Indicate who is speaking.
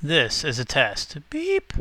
Speaker 1: This is a test. Beep.